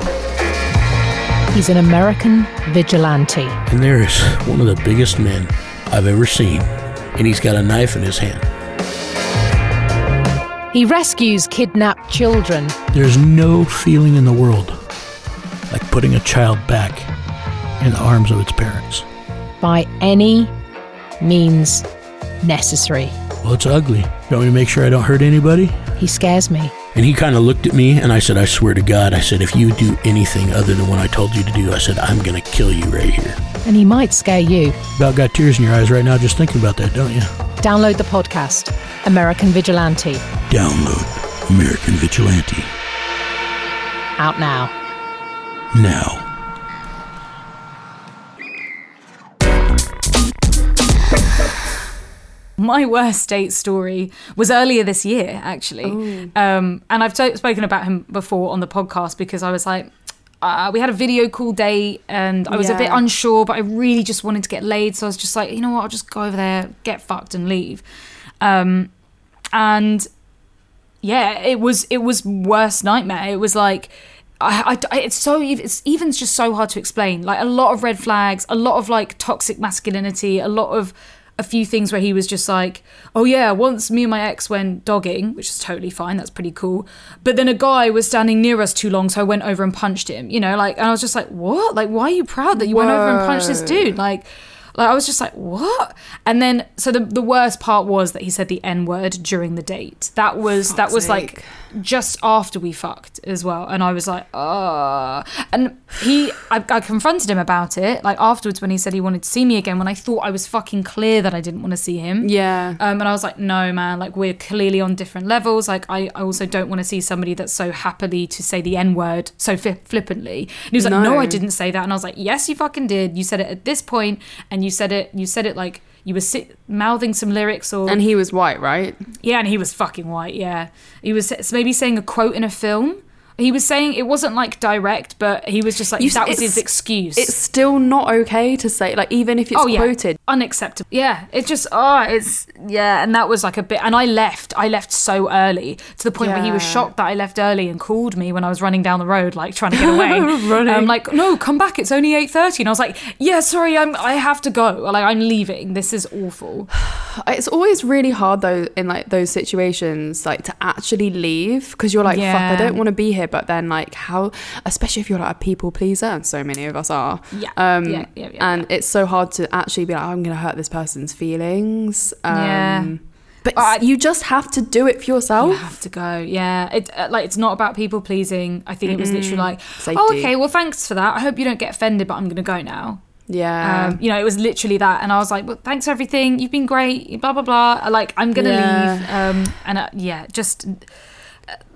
He's an American vigilante. And there is one of the biggest men I've ever seen, and he's got a knife in his hand. He rescues kidnapped children. There's no feeling in the world like putting a child back in the arms of its parents. by any means necessary. Well, it's ugly. You want me to make sure I don't hurt anybody? He scares me. And he kind of looked at me, and I said, I swear to God, I said, if you do anything other than what I told you to do, I said, I'm going to kill you right here. And he might scare you. About got tears in your eyes right now just thinking about that, don't you? Download the podcast, American Vigilante, Download American Vigilante out now. now. My worst date story was earlier this year, actually. Um, and I've t- spoken about him before on the podcast because I was like, uh, we had a video call date and I was a bit unsure, but I really just wanted to get laid. So I was just like, you know what, I'll just go over there, get fucked, and leave. Um, and yeah, it was it was worst nightmare. It was like. I, I, it's so it's even just so hard to explain. Like a lot of red flags, a lot of like toxic masculinity, a lot of a few things where he was just like, oh yeah, once me and my ex went dogging, which is totally fine, that's pretty cool. But then a guy was standing near us too long, so I went over and punched him. You know, like, and I was just like, what? Like, why are you proud that you went over and punched this dude? Like, like I was just like, what? And then, so the the worst part was that he said the n word during the date. That was that was sake. like just after we fucked as well, and I was like, ah. And he, I, I confronted him about it, like afterwards when he said he wanted to see me again. When I thought I was fucking clear that I didn't want to see him. Yeah. Um, and I was like, no, man, like we're clearly on different levels. Like, I, I also don't want to see somebody that's so happily to say the N word so flippantly. And he was like, no. No. I didn't say that. And I was like, yes, you fucking did. You said it at this point, and you said it, you said it like you were sit- mouthing some lyrics or. and he was white, right? yeah, and he was fucking white, yeah. He was maybe saying a quote in a film. He was saying it wasn't like direct, but he was just like You- that was his excuse. It's still not okay to say, like, even if it's oh yeah, quoted. Unacceptable. Yeah, it's just oh, it's yeah, and that was like a bit. And I left. I left so early to the point where he was shocked that I left early and called me when I was running down the road, like trying to get away. Running. I'm like, no, come back. It's only eight thirty, and I was like, yeah, sorry, I'm I have to go. Like I'm leaving. This is awful. It's always really hard though in like those situations, like to actually leave because you're like, fuck, I don't want to be here. But then, like, how, especially if you're like a people pleaser, and so many of us are. Yeah, Um, yeah, yeah, yeah, and it's so hard to actually be like, I'm gonna hurt this person's feelings. Um, Yeah. But I- you just have to do it for yourself. You have to go. Yeah, it uh, like it's not about people pleasing. I think it was literally like, oh, okay, well, thanks for that. I hope you don't get offended, but I'm gonna go now. Yeah. Um, you know, it was literally that, and I was like, "Well, thanks for everything. You've been great." Blah blah blah. Like, I'm gonna Yeah. leave. Um, and uh, yeah, just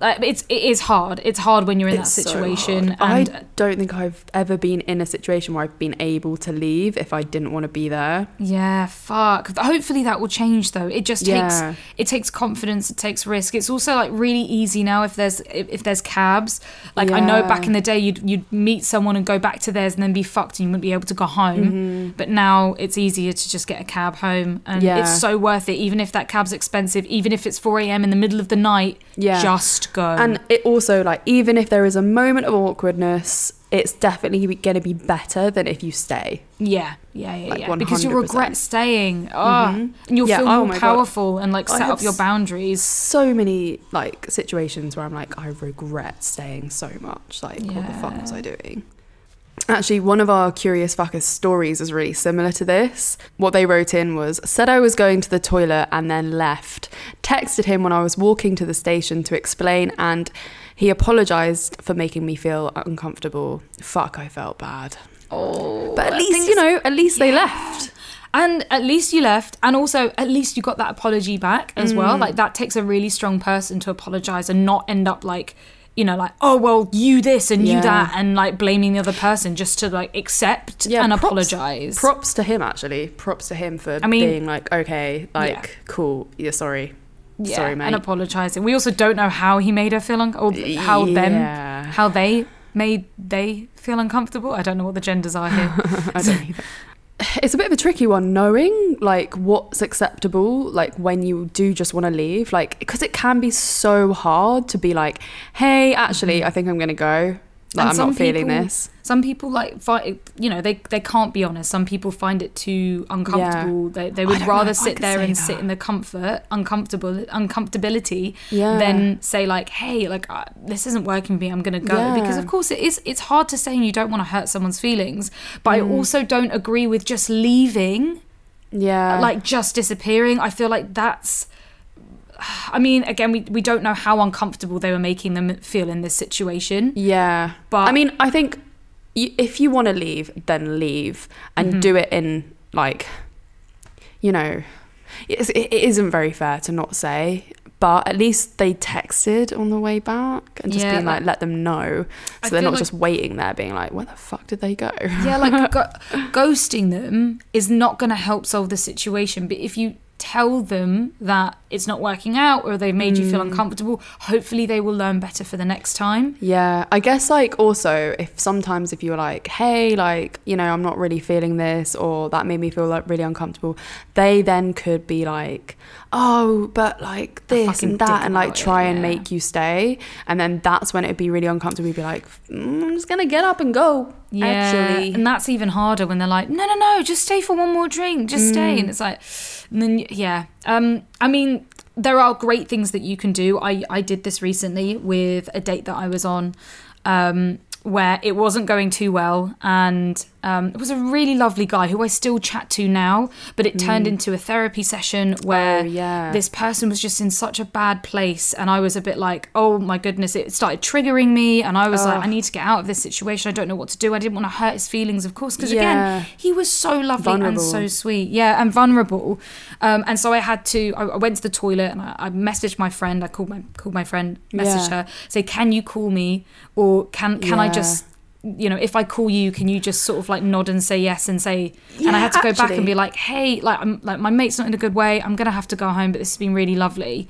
it's it is hard. It's hard when you're in It's that situation. hard. and I don't think I've ever been in a situation where I've been able to leave if I didn't want to be there. yeah, fuck. Hopefully that will change though. It just Yeah. takes it takes confidence. It takes risk. It's also like really easy now if there's if, if there's cabs. Like I know back in the day you'd you'd meet someone and go back to theirs and then be fucked and you wouldn't be able to go home. Mm-hmm. But now it's easier to just get a cab home and Yeah. it's so worth it. Even if that cab's expensive, even if it's 4 a.m. in the middle of the night, Yeah. just go. And it also like even if there is a moment of awkwardness, it's definitely going to be better than if you stay. Yeah, yeah, yeah, Like yeah. Because you'll regret staying. Oh, and you'll Yeah, feel oh more my God. powerful and like set up your boundaries. So many like situations where I'm like I regret staying so much. Like what the fuck was I doing? Actually, one of our Curious Fuckers stories is really similar to this. What they wrote in was said I was going to the toilet and then left. Texted him when I was walking to the station to explain, and he apologized for making me feel uncomfortable. Fuck, I felt bad. Oh, But at least, you know, at least they left. And at least you left, and also at least you got that apology back as Mm. well. Like that takes a really strong person to apologize and not end up like, you know, like oh well, you this and you Yeah. that, and like blaming the other person just to like accept and props- apologize. Props to him, actually. Props to him for I mean- being like, okay, like, cool, yeah, sorry. yeah, sorry, mate. and apologizing. We also don't know how he made her feel un- or how them how they made they feel uncomfortable. I don't know what the genders are here. I don't either. It's a bit of a tricky one, knowing like what's acceptable, like when you do just want to leave, like because it can be so hard to be like, hey, actually, mm-hmm. I think I'm gonna go. Like I'm some not feeling people- this. Some people like find you know they they can't be honest. Some people find it too uncomfortable. They they would rather sit there and sit in the comfort, uncomfortable uncomfortability, Yeah. than say like, hey, like uh, this isn't working for me. I'm gonna go Yeah. because of course it is. It's hard to say and you don't want to hurt someone's feelings, but I Mm. also don't agree with just leaving Yeah, like just disappearing. I feel like that's. I mean, again, we, we don't know how uncomfortable they were making them feel in this situation. yeah. But- I mean, I think if you want to leave, then leave and Mm-hmm. do it in like, you know, it it isn't very fair to not say. But at least they texted on the way back and just Yeah, being like, let them know. I So they're not like- just waiting there being like, where the fuck did they go? Yeah, like go- ghosting them is not going to help solve the situation. But if you tell them that it's not working out or they've made you feel Mm. uncomfortable, hopefully they will learn better for the next time. Yeah, I guess like also if sometimes if you're like, hey, like, you know, I'm not really feeling this or that made me feel like really uncomfortable, they then could be like, oh, but like this and that and like about it, try and yeah. make you stay. And then that's when it'd be really uncomfortable. You'd be like, mm, I'm just going to get up and go. Yeah, Actually. and that's even harder when they're like, "No, no, no, just stay for one more drink, just stay." Mm. And it's like, and then yeah, um, I mean, there are great things that you can do. I I did this recently with a date that I was on, um, where it wasn't going too well, and um, it was a really lovely guy who I still chat to now, but it turned into a therapy session where Mm. Oh, yeah. this person was just in such a bad place, and I was a bit like, "Oh my goodness!" It started triggering me, and I was like, "I need to get out of this situation. I don't know what to do. I didn't want to hurt his feelings, of course, because Yeah. again, he was so lovely and so sweet, yeah, and vulnerable. Um, and so I had to. I, I went to the toilet and I, I messaged my friend. I called my called my friend, messaged Yeah. her, say, "Can you call me, or can can I just." You know, if I call you, can you just sort of like nod and say yes and say? Yeah, and I had to go back and be like, "Hey, like I'm like my mate's not in a good way. I'm gonna have to go home, but this has been really lovely."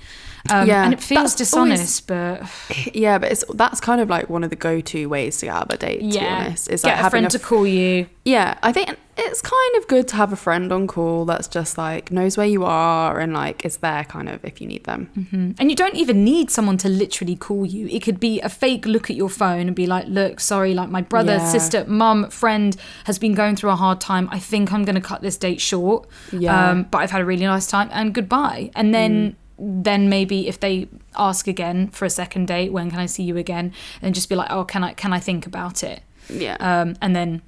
Um, Yeah, and it feels that's always- dishonest, but Yeah, but it's that's kind of like one of the go-to ways to get out of a date. To be yeah, honest, is get like a friend a to call you. Yeah, I think it's kind of good to have a friend on call that's just like knows where you are and like is there kind of if you need them. And you don't even need someone to literally call you. It could be a fake look at your phone and be like, look, sorry, like my brother, Yeah. sister, mum, friend has been going through a hard time. I think I'm going to cut this date short. Yeah. Um, but I've had a really nice time and goodbye. And then. Then maybe if they ask again for a second date, when can I see you again? And just be like, oh, can I can I think about it? Yeah. Um, and then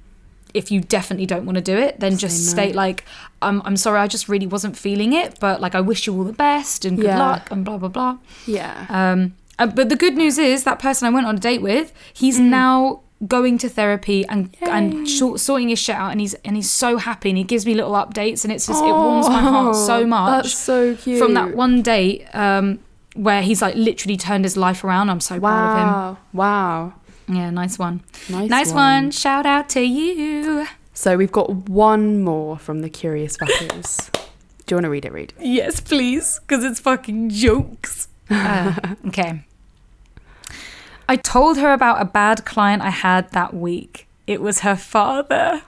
if you definitely don't want to do it, then just state like, I'm I'm sorry, I just really wasn't feeling it, but like I wish you all the best and good Yeah. luck and blah blah blah. yeah. Um, uh, but the good news is that person I went on a date with, he's now going to therapy and and sort, sorting his shit out, and he's and he's so happy, and he gives me little updates, and it's just it warms my heart so Oh, much. That's so cute. From that one date, um, where he's like literally turned his life around. I'm so proud of Wow. Wow. Yeah, nice one. Nice, Nice one. Shout out to you. So we've got one more from the Curious Fuckers. Do you want to read it, Read? Yes, please, because it's fucking jokes. Uh, okay. I told her about a bad client I had that week. It was her father.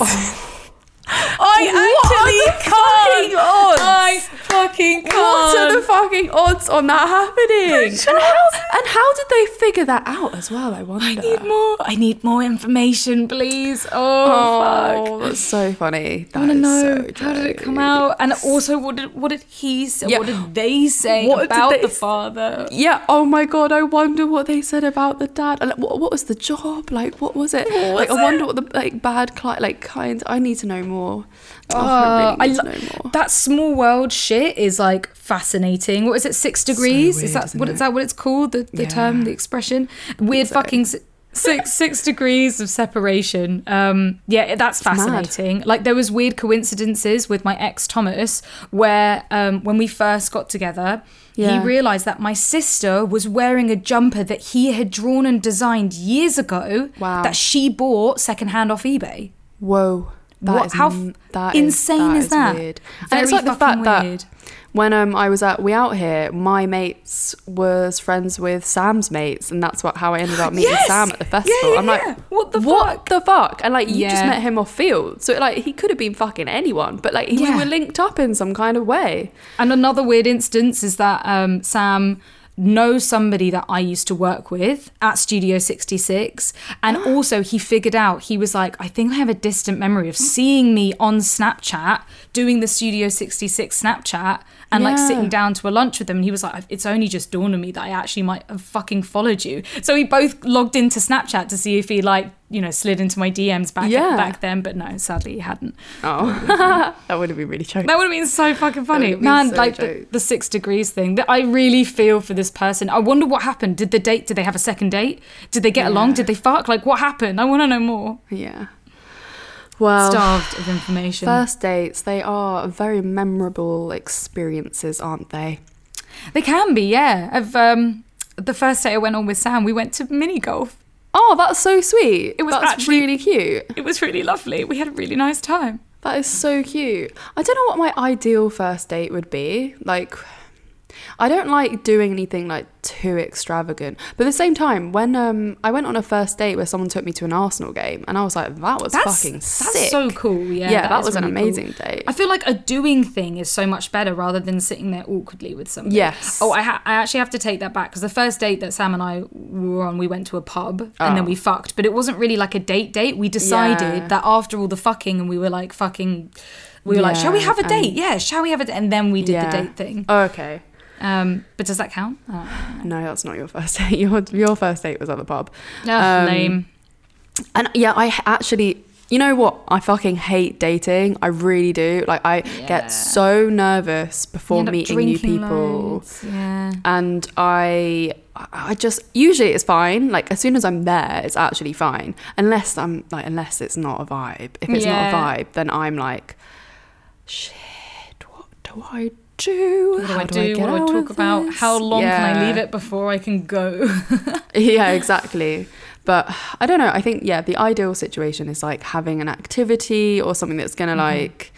Oh. I actually can't. I fucking can't. What are the fucking odds on that happening? and, how, and how did they figure that out as well? I wonder. I need more. I need more information, please. Oh, Oh, fuck. that's so funny. That I want to know so how did it come out, and also what did what did he say? Yeah. What did they say What about they the father? Yeah. Oh my god. I wonder what they said about the dad. Like, what, what was the job? Like, what was it? like, I wonder what the like bad client like kind. I need to know more. Oh, Uh, I really need lo-. That small world shit is like fascinating. What is it? Six degrees? is weird, that isn't what it? is that? What it's called? The the term, the expression? Weird so. fucking. Six six degrees of separation. Um, yeah, that's mad. fascinating. Like there was weird coincidences with my ex Thomas, where um, when we first got together, Yeah. he realized that my sister was wearing a jumper that he had drawn and designed years ago. Wow. That she bought secondhand off eBay. Whoa. That What- is how f- that insane is that? Weird. And Very it's like the fact weird. that when um I was at We Out Here, my mates was friends with Sam's mates, and that's what how I ended up meeting Yes! Sam at the festival. yeah, I'm yeah. like, What the what fuck? the fuck? And like, you just met him off Feeld, so like he could have been fucking anyone, but like we were linked up in some kind of way. And another weird instance is that um, Sam knows somebody that I used to work with at Studio 66. And also, he figured out, he was like, I think I have a distant memory of seeing me on Snapchat doing the Studio 66 Snapchat and like sitting down to a lunch with them. And he was like, it's only just dawned on me that I actually might have fucking followed you. So we both logged into Snapchat to see if he like, you know, slid into my DMs back, Yeah. back then. But no, sadly, he hadn't. Oh, that would have been really choked. That would have been so fucking funny. Man, so like the, the six degrees thing. That I really feel for this person. I wonder what happened. Did the date, did they have a second date? Did they get along? Did they fuck? Like, what happened? I want to know more. Yeah. Well, Starved of information. first dates, they are very memorable experiences, aren't they? they can be, yeah. Of um, the first date I went on with Sam, we went to mini golf. Oh, that's so sweet. It was that's actually- really cute. It was really lovely. We had a really nice time. That is so cute. I don't know what my ideal first date would be. Like, I don't like doing anything like too extravagant. But at the same time, when um I went on a first date where someone took me to an Arsenal game, and I was like, that was fucking that's so cool. Yeah, Yeah, that is was an really cool. amazing date. I feel like a doing thing is so much better rather than sitting there awkwardly with somebody. Yes. Oh, I, ha- I actually have to take that back because the first date that Sam and I were on, we went to a pub and then Oh. we fucked, but it wasn't really like a date date. We decided Yeah. that after all the fucking and we were like fucking, we were like, shall we have a date? yeah, shall we have a date? And then we did Yeah. the date thing. Oh, okay. Um, but does that count? Oh, No, that's not your first date. Your your first date was at the pub. Ugh, Um, lame. And yeah, I actually, you know what? I fucking hate dating. I really do. Like, I Yeah. get so nervous before meeting new people. Yeah. And I, I just usually it's fine. Like as soon as I'm there, it's actually fine. Unless I'm like, unless it's not a vibe. If it's Yeah. not a vibe, then I'm like, shit. What do I do? What do How I do? get What do I talk about? this? How long can I leave it before I can go? yeah, exactly. But I don't know. I think yeah, the ideal situation is like having an activity or something that's gonna like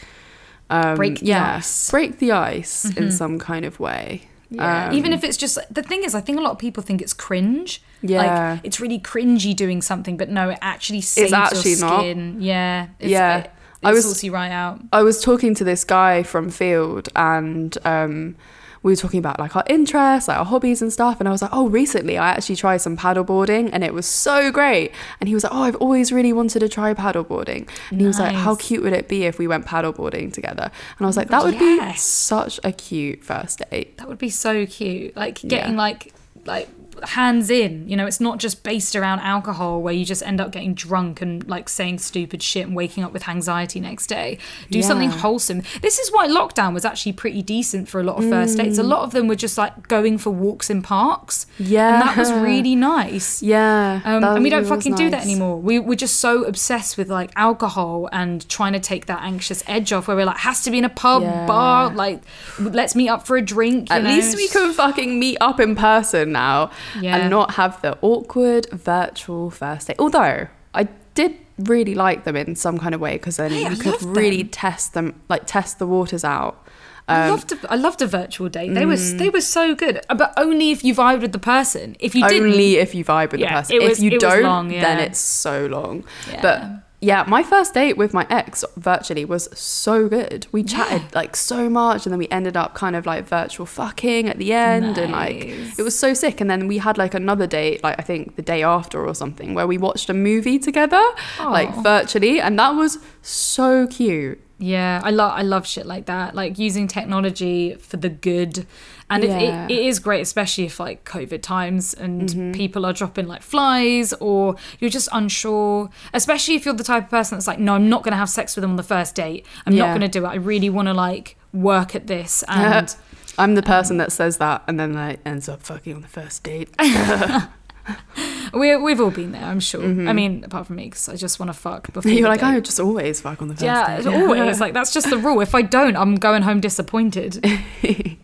um, Mm-hmm. Break the yeah, ice. Mm-hmm. break the ice in some kind of way. Yeah. Um, Even if it's just the thing is, I think a lot of people think it's cringe. Yeah. Like it's really cringy doing something, but no, it actually saves actually your not. skin. Yeah. It's, Yeah. It, I was- sorts you right out. I was talking to this guy from Feeld and um, we were talking about like our interests, like our hobbies and stuff. And I was like, oh, recently I actually tried some paddleboarding and it was so great. And he was like, oh, I've always really wanted to try paddleboarding. And he was like, how cute would it be if we went paddleboarding together? And I was like, God, that would be such a cute first date. That would be so cute. Like getting Yeah. like like hands in. You know, it's not just based around alcohol where you just end up getting drunk and like saying stupid shit and waking up with anxiety next day. Do something wholesome. This is why lockdown was actually pretty decent for a lot of first dates. A Mm. lot of them were just like going for walks in parks. Yeah. And that was really nice. Yeah. Um, and we don't fucking do that anymore. We, we're just so obsessed with like alcohol and trying to take that anxious edge off where we're like, has to be in a pub, Yeah. bar, like, let's meet up for a drink. At know? least we can fucking meet up in person now Yeah. and not have the awkward virtual first date. Although I did really like them in some kind of way because then Hey, I you could really them. test them, like test the waters out. I Um, loved a, I loved a virtual date. They were they were so good, Uh, but only if you vibed with the person. If you didn't, only if you vibe with Yeah, the person. it was- if you don't, long, then it's so long. Yeah. But yeah, my first date with my ex virtually was so good. We chatted like so much, and then we ended up kind of like virtual fucking at the end, and like it was so sick. And then we had like another date, like I think the day after or something, where we watched a movie together, like virtually, and that was so cute. Yeah, I love I love shit like that. Like using technology for the good, and Yeah. it, it, it is great, especially if like COVID times and Mm-hmm. people are dropping like flies, or you're just unsure. Especially if you're the type of person that's like, no, I'm not going to have sex with them on the first date. I'm not going to do it. I really want to like work at this, and I'm the person that says that and then like ends up fucking on the first date. we we've all been there. I'm sure. I mm-hmm. mean, apart from me, because I just want to fuck before. You're like. I would oh, just always fuck on the first Yeah, date. it's always like that's just the rule. If I don't, I'm going home disappointed.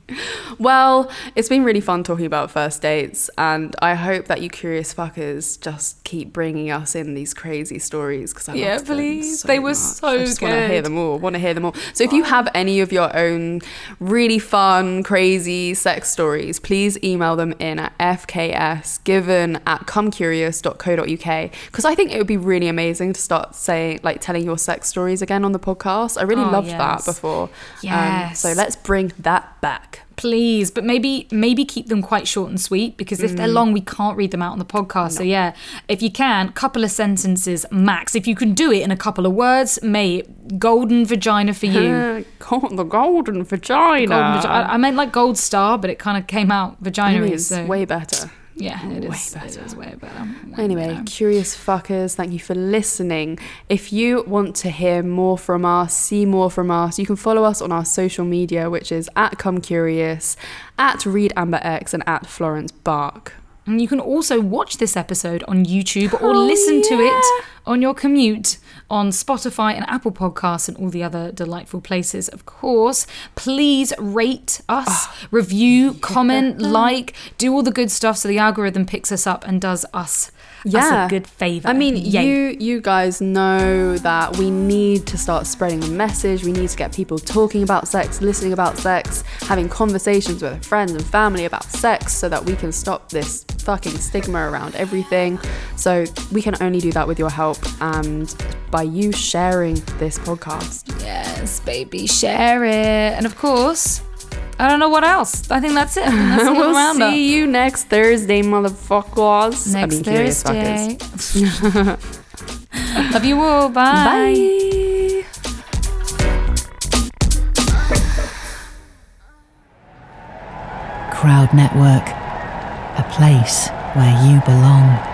Well, it's been really fun talking about first dates, and I hope that you curious fuckers just keep bringing us in these crazy stories because I Yeah, please. so They were much. so I just want to hear them all. Want to hear them all. So if you have any of your own really fun, crazy sex stories, please email them in at fksgiven at comecurious.co.uk because I think it would be really amazing to start saying like telling your sex stories again on the podcast. I really Oh, loved yes. that before. Um, Yes. so let's bring that back. Please, but maybe maybe keep them quite short and sweet because if they're Mm. long, we can't read them out on the podcast. So yeah, if you can, couple of sentences max. If you can do it in a couple of words, mate, golden vagina for you. The golden vagina. Golden I, I meant like gold star, but it kind of came out vagina. It is so way better. Yeah, it way is. Better. is way better. Way Anyway, better. curious fuckers, thank you for listening. If you want to hear more from us, see more from us, you can follow us on our social media, which is at Come Curious, at Read Amber X, and at Florence Bark. And you can also watch this episode on YouTube or Oh, listen to it on your commute on Spotify and Apple Podcasts and all the other delightful places. Of course, please rate us, Ah. review, comment, like, do all the good stuff so the algorithm picks us up and does us, us a good favor. I mean, Yay. you you guys know that we need to start spreading the message. We need to get people talking about sex, listening about sex, having conversations with friends and family about sex so that we can stop this fucking stigma around everything. So we can only do that with your help and by you sharing this podcast. Yes, baby, share it. And of course, I don't know what else. I think that's it. That's the we'll roundup. see you next Thursday, motherfuckers. I next mean, Thursday. Love you all. Bye. Bye. Crowd Network, a place where you belong.